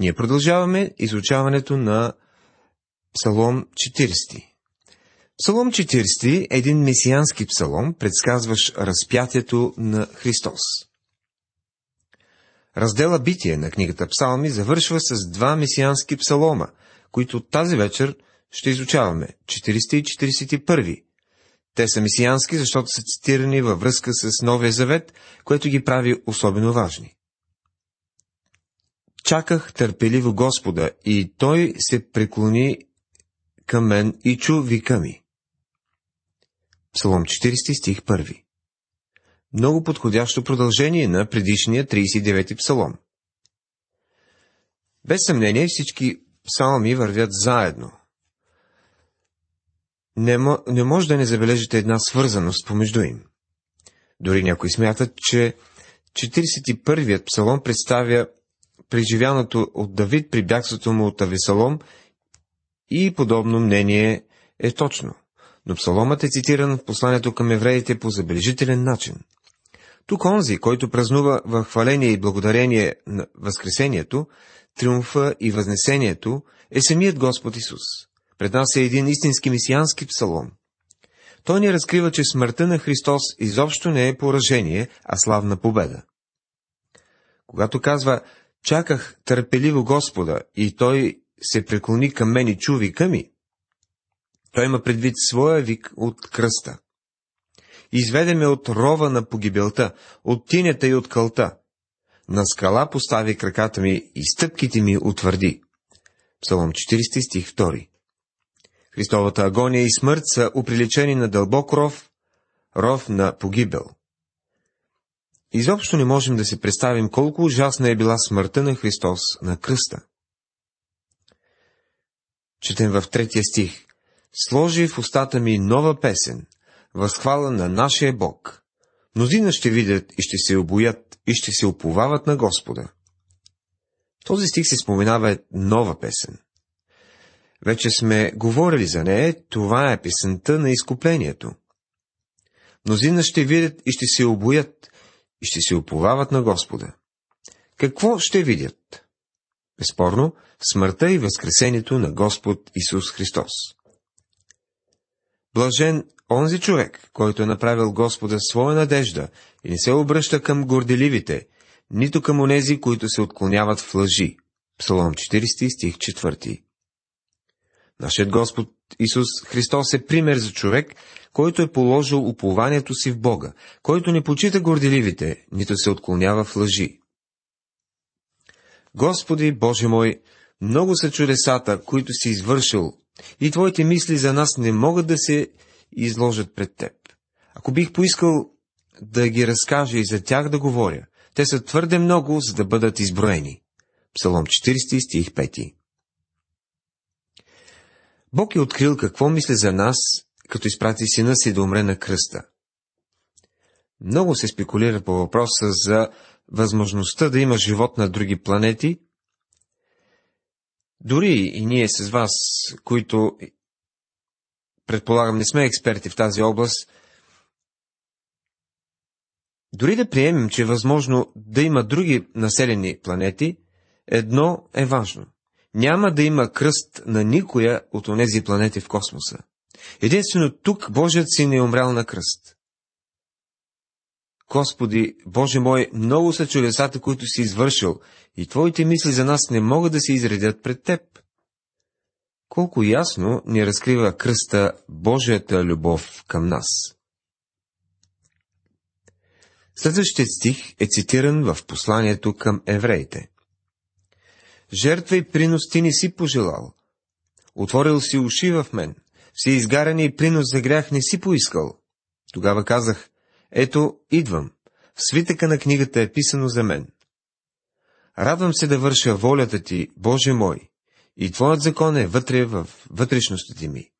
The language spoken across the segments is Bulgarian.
Ние продължаваме изучаването на Псалом 40. Псалом 40 е един месиански псалом, предсказващ разпятието на Христос. Раздела Битие на книгата Псалми завършва с два месиански псалома, които тази вечер ще изучаваме, 40 и 41. Те са месиански, защото са цитирани във връзка с Новия Завет, което ги прави особено важни. Чаках търпеливо Господа и Той се преклони към мен и чу вика ми. Псалом 40 стих 1 Много подходящо продължение на предишния 39 псалом. Без съмнение всички псалми вървят заедно. Не, не може да не забележите една свързаност помежду им. Дори някои смятат, че 41-ият псалом представя преживяното от Давид при бягството му от Авесалом и подобно мнение е точно. Но псаломът е цитиран в посланието към евреите по забележителен начин. Тук онзи, който празнува в хваление и благодарение на Възкресението, триумфа и възнесението, е самият Господ Исус. Пред нас е един истински месиански псалом. Той ни разкрива, че смъртта на Христос изобщо не е поражение, а славна победа. Когато казва Чаках търпеливо Господа и той се преклони към мен и чу вика ми. Той има предвид своя вик от кръста. Изведе ме от рова на погибелта, от тинята и от кълта. На скала постави краката ми и стъпките ми утвърди. Псалом 40 стих 2 Христовата агония и смърт са уприличени на дълбок ров, ров на погибел. Изобщо не можем да си представим колко ужасна е била смъртта на Христос на кръста. Четем в третия стих. Сложи в устата ми нова песен, възхвала на нашия Бог. Мнозина ще видят и ще се обоят и ще се оповават на Господа. Този стих се споменава нова песен. Вече сме говорили за нея, това е песента на изкуплението. Мнозина ще видят и ще се обоят и ще се уповават на Господа. Какво ще видят? Безспорно, смъртта и възкресението на Господ Исус Христос. Блажен онзи човек, който е направил Господа своя надежда и не се обръща към горделивите, нито към онези, които се отклоняват в лъжи. Псалом 40 стих 4. Нашият Господ Исус Христос е пример за човек, който е положил упованието си в Бога, който не почита горделивите, нито се отклонява в лъжи. Господи, Боже мой, много са чудесата, които си извършил, и Твоите мисли за нас не могат да се изложат пред Теб. Ако бих поискал да ги разкажа и за тях да говоря, те са твърде много, за да бъдат изброени. Псалом 40 стих 5 Бог е открил какво мисли за нас, като изпрати сина си да умре на кръста. Много се спекулира по въпроса за възможността да има живот на други планети. Дори и ние с вас, които предполагам не сме експерти в тази област, дори да приемем, че е възможно да има други населени планети, едно е важно – няма да има кръст на никоя от онези планети в космоса. Единствено тук Божият син е умрял на кръст. Господи, Боже мой, много са чудесата, които си извършил, и Твоите мисли за нас не могат да се изредят пред Теб. Колко ясно ни разкрива кръста Божията любов към нас. Следващият стих е цитиран в посланието към евреите жертва и принос ти не си пожелал. Отворил си уши в мен, си изгаряне и принос за грях не си поискал. Тогава казах, ето, идвам. В свитъка на книгата е писано за мен. Радвам се да върша волята ти, Боже мой, и Твоят закон е вътре в вътрешностите ми.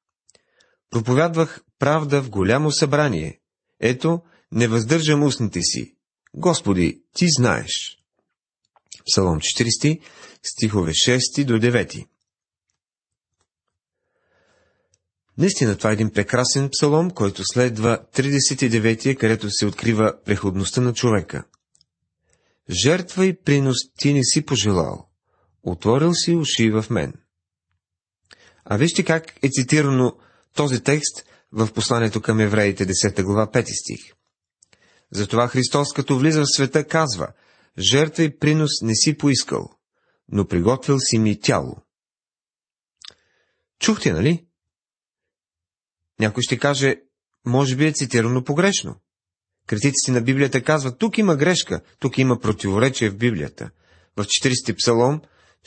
Проповядвах правда в голямо събрание. Ето, не въздържам устните си. Господи, Ти знаеш. Псалом 40, стихове 6 до 9. Наистина това е един прекрасен псалом, който следва 39-я, където се открива преходността на човека. Жертва и принос ти не си пожелал. Отворил си уши в мен. А вижте как е цитирано този текст в посланието към евреите, 10 глава, 5 стих. Затова Христос, като влиза в света, казва, жертва и принос не си поискал, но приготвил си ми тяло. Чухте, нали? Някой ще каже, може би е цитирано погрешно. Критиците на Библията казват, тук има грешка, тук има противоречие в Библията. В 40 псалом,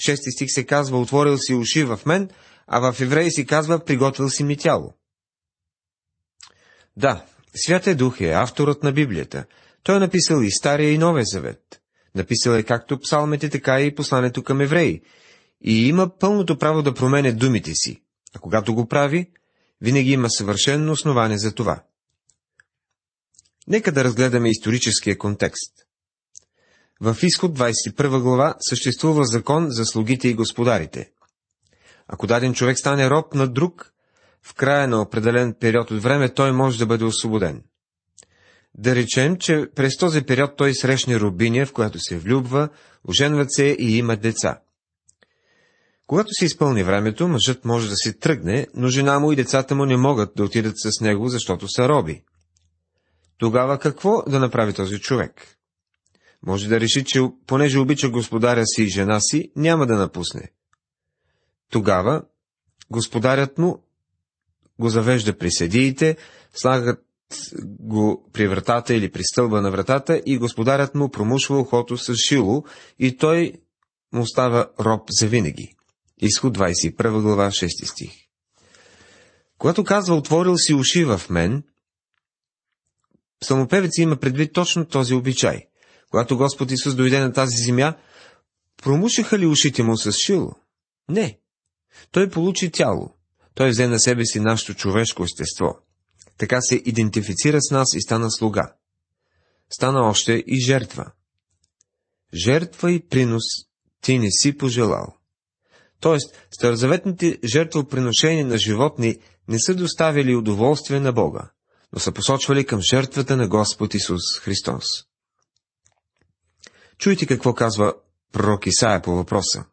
6 стих се казва, отворил си уши в мен, а в Евреи си казва, приготвил си ми тяло. Да, Святия Дух е авторът на Библията. Той е написал и Стария и Новия Завет. Написал е както псалмите, така и посланието към евреи. И има пълното право да промене думите си. А когато го прави, винаги има съвършено основание за това. Нека да разгледаме историческия контекст. В изход 21 глава съществува закон за слугите и господарите. Ако даден човек стане роб на друг, в края на определен период от време той може да бъде освободен. Да речем, че през този период той срещне рубиня, в която се влюбва, оженват се и имат деца. Когато се изпълни времето, мъжът може да се тръгне, но жена му и децата му не могат да отидат с него, защото са роби. Тогава какво да направи този човек? Може да реши, че понеже обича господаря си и жена си, няма да напусне. Тогава господарят му го завежда при седиите, слагат го при вратата или при стълба на вратата и господарят му промушва ухото с шило и той му става роб за винаги. Изход 21 глава 6 стих. Когато казва отворил си уши в мен, Псалмопевец има предвид точно този обичай. Когато Господ Исус дойде на тази земя, промушиха ли ушите му с шило? Не. Той получи тяло. Той взе на себе си нашето човешко естество. Така се идентифицира с нас и стана слуга. Стана още и жертва. Жертва и принос ти не си пожелал. Тоест, старозаветните жертвоприношения на животни не са доставили удоволствие на Бога, но са посочвали към жертвата на Господ Исус Христос. Чуйте какво казва пророк Исаия по въпроса.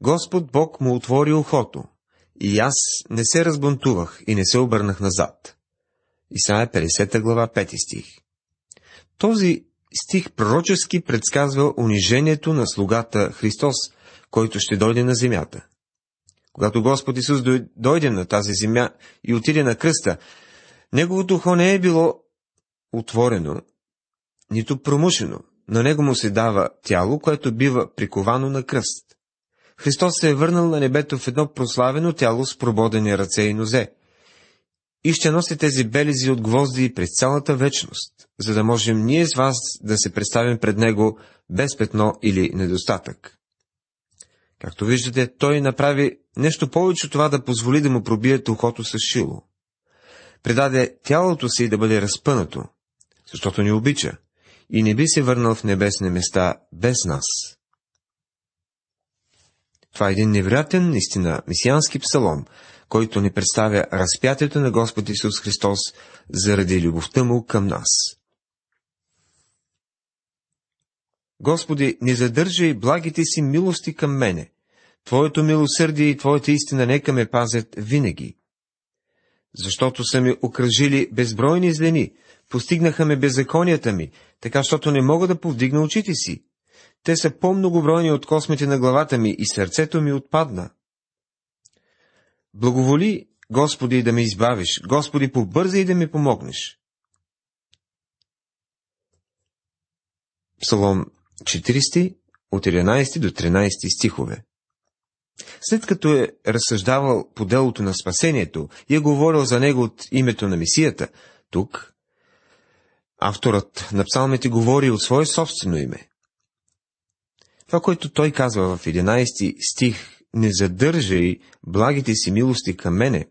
Господ Бог му отвори ухото, и аз не се разбунтувах и не се обърнах назад. Исаия 50 глава 5 стих. Този стих пророчески предсказва унижението на слугата Христос, който ще дойде на земята. Когато Господ Исус дойде на тази земя и отиде на кръста, неговото ухо не е било отворено, нито промушено. На него му се дава тяло, което бива приковано на кръст. Христос се е върнал на небето в едно прославено тяло с прободени ръце и нозе. И ще носи тези белези от гвозди през цялата вечност, за да можем ние с вас да се представим пред Него без петно или недостатък. Както виждате, той направи нещо повече от това да позволи да му пробият ухото с шило. Предаде тялото си да бъде разпънато, защото ни обича, и не би се върнал в небесни места без нас. Това е един невероятен, наистина, месиански псалом, който ни представя разпятието на Господ Исус Христос заради любовта му към нас. Господи, не задържай благите си милости към мене. Твоето милосърдие и Твоята истина нека ме пазят винаги. Защото са ми окръжили безбройни злени, постигнаха ме беззаконията ми, така, защото не мога да повдигна очите си. Те са по-многобройни от космите на главата ми и сърцето ми отпадна. Благоволи, Господи, да ме избавиш. Господи, побързай да ми помогнеш. Псалом 40, от 11 до 13 стихове. След като е разсъждавал по делото на спасението и е говорил за него от името на Месията, тук авторът на псалмите говори от свое собствено име. Това, което той казва в 11 стих, не задържай благите си милости към мене,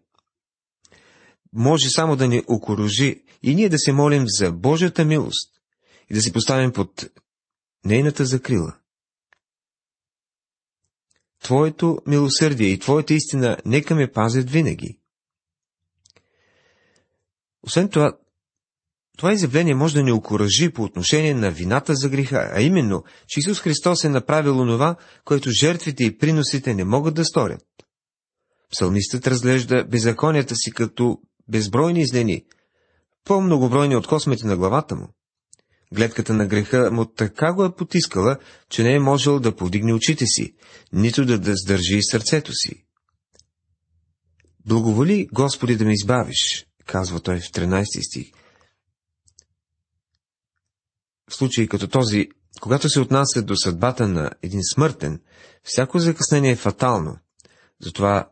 може само да ни окоружи и ние да се молим за Божията милост и да се поставим под нейната закрила. Твоето милосърдие и Твоята истина нека ме пазят винаги. Освен това, това изявление може да ни окоръжи по отношение на вината за греха, а именно, че Исус Христос е направил онова, което жертвите и приносите не могат да сторят. Псалмистът разглежда беззаконията си като безбройни злени, по-многобройни от космете на главата му. Гледката на греха му така го е потискала, че не е можел да повдигне очите си, нито да, да сдържи сърцето си. Благоволи, Господи, да ме избавиш, казва той в 13 стих. Случай като този, когато се отнася до съдбата на един смъртен, всяко закъснение е фатално. Затова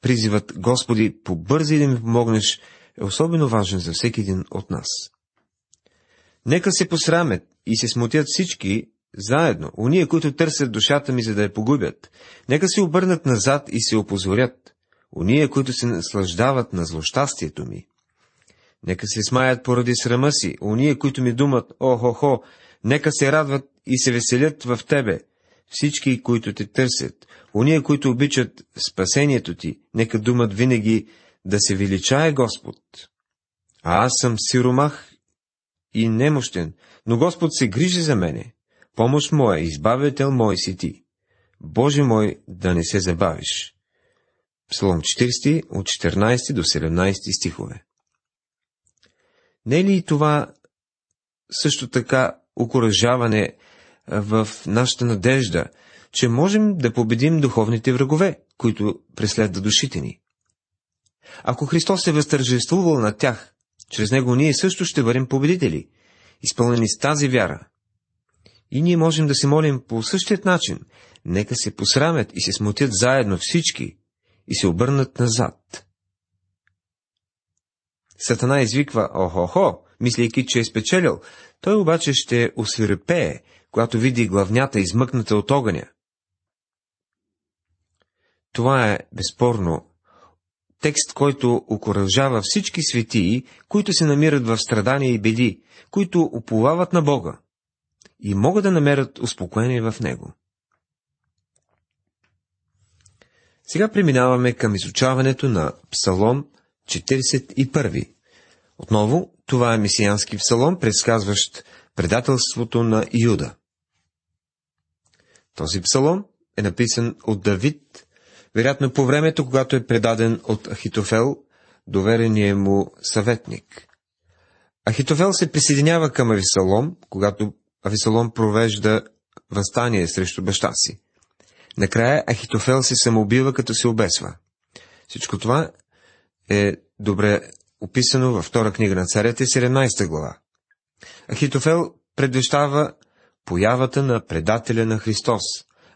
призивът Господи, побързи да ми помогнеш, е особено важен за всеки един от нас. Нека се посрамят и се смутят всички заедно, уния, които търсят душата ми, за да я погубят. Нека се обърнат назад и се опозорят, уния, които се наслаждават на злощастието ми. Нека се смаят поради срама си, уния, които ми думат, о-хо-хо, нека се радват и се веселят в тебе, всички, които те търсят, уния, които обичат спасението ти, нека думат винаги да се величае Господ. А аз съм сиромах и немощен, но Господ се грижи за мене. Помощ моя, избавител мой си ти. Боже мой, да не се забавиш. Псалом 40, от 14 до 17 стихове. Не е ли това също така окоръжаване в нашата надежда, че можем да победим духовните врагове, които преследват душите ни? Ако Христос е възтържествувал на тях, чрез Него ние също ще бъдем победители, изпълнени с тази вяра. И ние можем да се молим по същият начин. Нека се посрамят и се смутят заедно всички и се обърнат назад. Сатана извиква «Охо-хо», мислейки, че е спечелил. Той обаче ще освирепее, когато види главнята измъкната от огъня. Това е безспорно текст, който окоръжава всички светии, които се намират в страдания и беди, които уповават на Бога и могат да намерят успокоение в Него. Сега преминаваме към изучаването на Псалом 41. Отново, това е месиански псалом, предсказващ предателството на Юда. Този псалом е написан от Давид, вероятно по времето, когато е предаден от Ахитофел, доверения му съветник. Ахитофел се присъединява към Ависалом, когато Ависалом провежда възстание срещу баща си. Накрая Ахитофел се самоубива, като се обесва. Всичко това е добре описано във втора книга на царете, 17 глава. Ахитофел предвещава появата на предателя на Христос,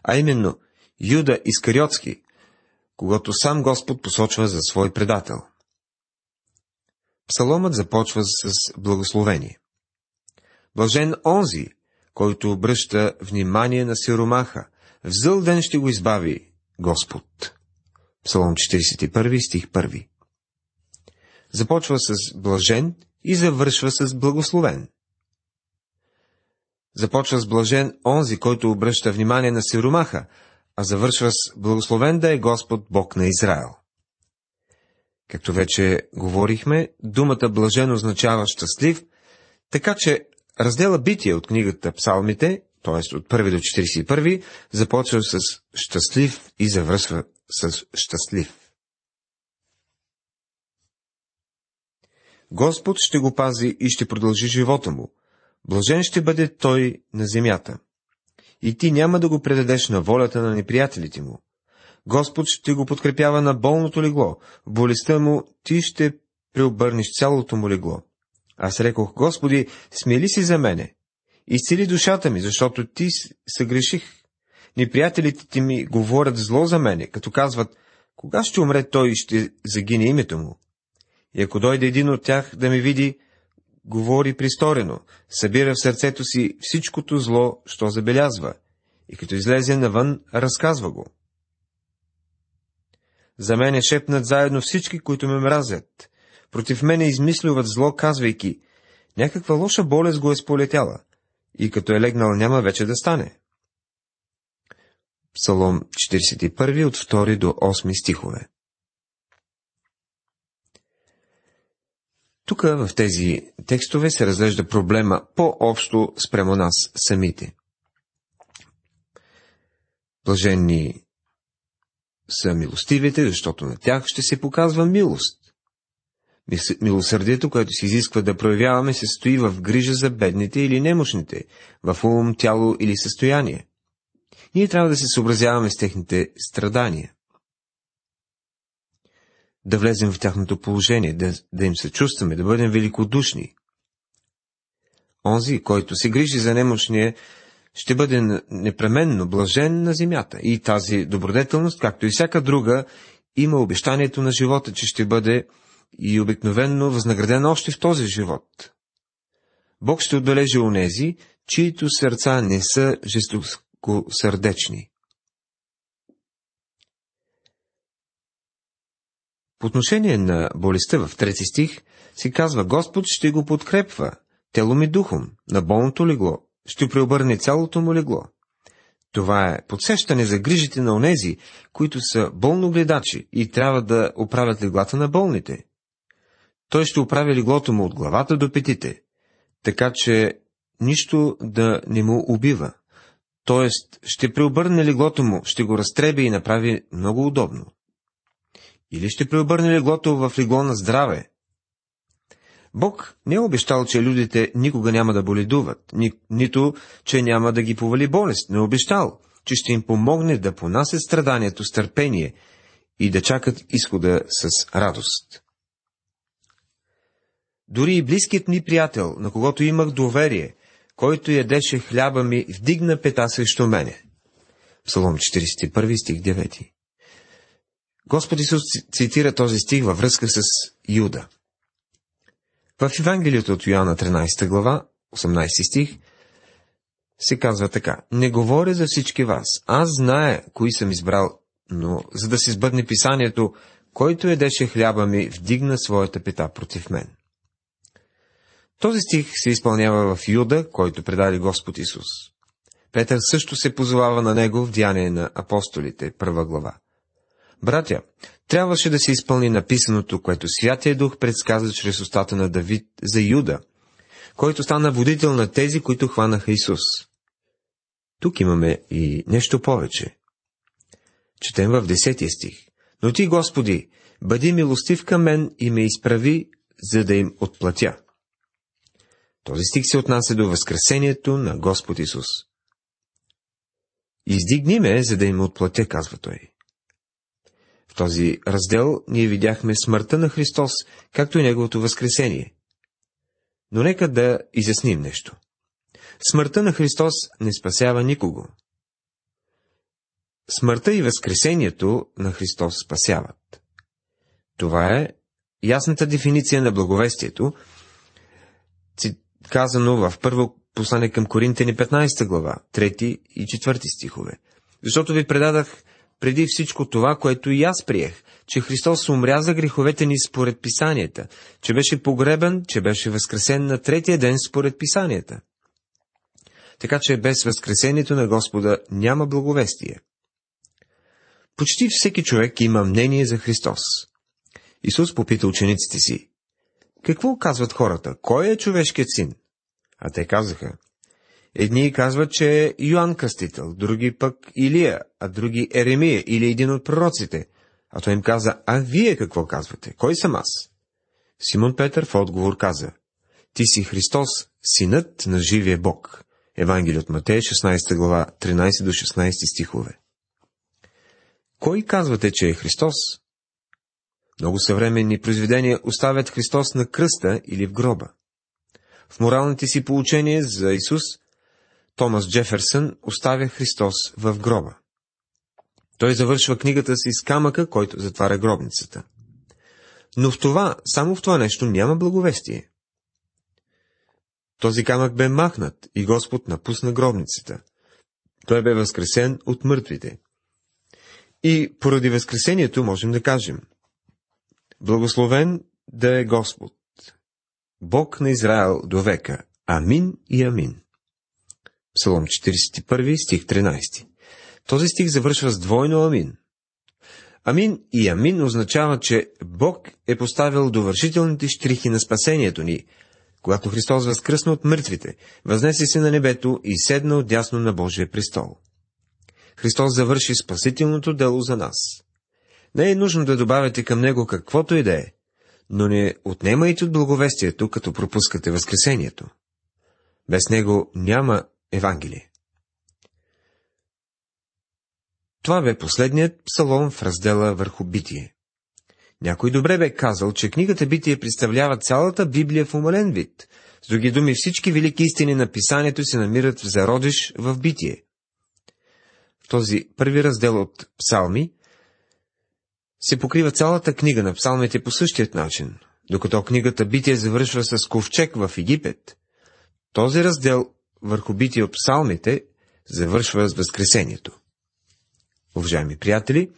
а именно Юда Искариотски, когато сам Господ посочва за свой предател. Псаломът започва с благословение. Блажен онзи, който обръща внимание на сиромаха, в зъл ден ще го избави Господ. Псалом 41, стих 1 започва с блажен и завършва с благословен. Започва с блажен онзи, който обръща внимание на сиромаха, а завършва с благословен да е Господ Бог на Израел. Както вече говорихме, думата блажен означава щастлив, така че раздела Битие от книгата Псалмите, т.е. от 1 до 41, започва с щастлив и завършва с щастлив. Господ ще го пази и ще продължи живота му. Блажен ще бъде той на земята. И ти няма да го предадеш на волята на неприятелите му. Господ ще го подкрепява на болното легло. В болестта му ти ще преобърнеш цялото му легло. Аз рекох, Господи, смели си за мене. Изцели душата ми, защото ти съгреших. Неприятелите ти ми говорят зло за мене, като казват, кога ще умре той и ще загине името му. И ако дойде един от тях да ме види, говори присторено, събира в сърцето си всичкото зло, що забелязва, и като излезе навън, разказва го. За мене шепнат заедно всички, които ме мразят. Против мене измислюват зло, казвайки, някаква лоша болест го е сполетяла, и като е легнал няма вече да стане. Псалом 41 от 2 до 8 стихове Тук в тези текстове се разглежда проблема по-общо спрямо нас самите. Блаженни са милостивите, защото на тях ще се показва милост. Милосърдието, което се изисква да проявяваме, се стои в грижа за бедните или немощните, в ум, тяло или състояние. Ние трябва да се съобразяваме с техните страдания. Да влезем в тяхното положение, да, да им се чувстваме, да бъдем великодушни. Онзи, който се грижи за немощния, ще бъде непременно блажен на земята. И тази добродетелност, както и всяка друга, има обещанието на живота, че ще бъде и обикновенно възнаграден още в този живот. Бог ще отбележи онези, чието сърца не са жестокосърдечни. По отношение на болестта в трети стих се казва Господ ще го подкрепва, телом и духом, на болното легло, ще преобърне цялото му легло. Това е подсещане за грижите на онези, които са болногледачи и трябва да оправят леглата на болните. Той ще оправи леглото му от главата до петите, така че нищо да не му убива. Тоест, ще преобърне леглото му, ще го разтреби и направи много удобно. Или ще преобърне леглото в легло на здраве. Бог не е обещал, че людите никога няма да боледуват, ни, нито, че няма да ги повали болест. Не е обещал, че ще им помогне да понасят страданието с търпение и да чакат изхода с радост. Дори и близкият ми приятел, на когото имах доверие, който ядеше хляба ми, вдигна пета срещу мене. Псалом 41, стих 9. Господ Исус цитира този стих във връзка с Юда. В Евангелието от Йоанна 13 глава, 18 стих, се казва така. Не говоря за всички вас. Аз зная, кои съм избрал, но за да се сбъдне писанието, който едеше хляба ми, вдигна своята пета против мен. Този стих се изпълнява в Юда, който предаде Господ Исус. Петър също се позовава на него в Деяние на апостолите, първа глава. Братя, трябваше да се изпълни написаното, което Святия Дух предсказа чрез устата на Давид за Юда, който стана водител на тези, които хванаха Исус. Тук имаме и нещо повече. Четем в 10 стих. Но ти, Господи, бъди милостив към мен и ме изправи, за да им отплатя. Този стих се отнася до възкресението на Господ Исус. Издигни ме, за да им отплатя, казва той. В този раздел ние видяхме смъртта на Христос, както и Неговото възкресение. Но нека да изясним нещо. Смъртта на Христос не спасява никого. Смъртта и възкресението на Христос спасяват. Това е ясната дефиниция на благовестието, казано в първо послание към Коринтени 15 глава, 3 и 4 стихове. Защото ви предадах преди всичко това, което и аз приех, че Христос умря за греховете ни според писанията, че беше погребен, че беше възкресен на третия ден според писанията. Така че без възкресението на Господа няма благовестие. Почти всеки човек има мнение за Христос. Исус попита учениците си, какво казват хората? Кой е човешкият син? А те казаха, Едни казват, че е Йоанн Кръстител, други пък Илия, а други Еремия или един от пророците. А той им каза, а вие какво казвате? Кой съм аз? Симон Петър в отговор каза, ти си Христос, синът на живия Бог. Евангелие от Матея, 16 глава, 13 до 16 стихове. Кой казвате, че е Христос? Много съвременни произведения оставят Христос на кръста или в гроба. В моралните си получения за Исус Томас Джеферсън оставя Христос в гроба. Той завършва книгата си с камъка, който затваря гробницата. Но в това, само в това нещо няма благовестие. Този камък бе махнат и Господ напусна гробницата. Той бе възкресен от мъртвите. И поради възкресението можем да кажем Благословен да е Господ, Бог на Израел до века. Амин и амин. Псалом 41, стих 13. Този стих завършва с двойно амин. Амин и Амин означава, че Бог е поставил довършителните штрихи на спасението ни, когато Христос възкръсна от мъртвите, възнесе се на небето и седна от дясно на Божия престол. Христос завърши спасителното дело за нас. Не е нужно да добавяте към него каквото и да е, но не отнемайте от благовестието, като пропускате Възкресението. Без него няма Евангелие. Това бе последният псалом в раздела върху битие. Някой добре бе казал, че книгата Битие представлява цялата Библия в умален вид. С други думи, всички велики истини на писанието се намират в зародиш в Битие. В този първи раздел от Псалми се покрива цялата книга на псалмите по същият начин, докато книгата Битие завършва с ковчег в Египет. Този раздел върху Битие от псалмите завършва с Възкресението. Уважаеми приятели,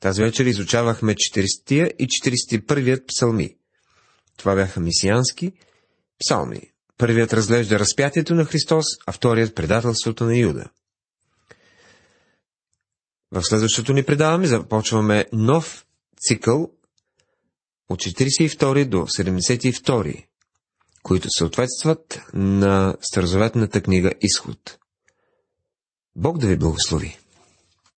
тази вечер изучавахме 40 и 41 псалми. Това бяха мисиански псалми. Първият разглежда разпятието на Христос, а вторият предателството на Юда. В следващото ни предаване започваме нов цикъл от 42 до 72, които съответстват на Старозаветната книга Изход. Бог да ви благослови!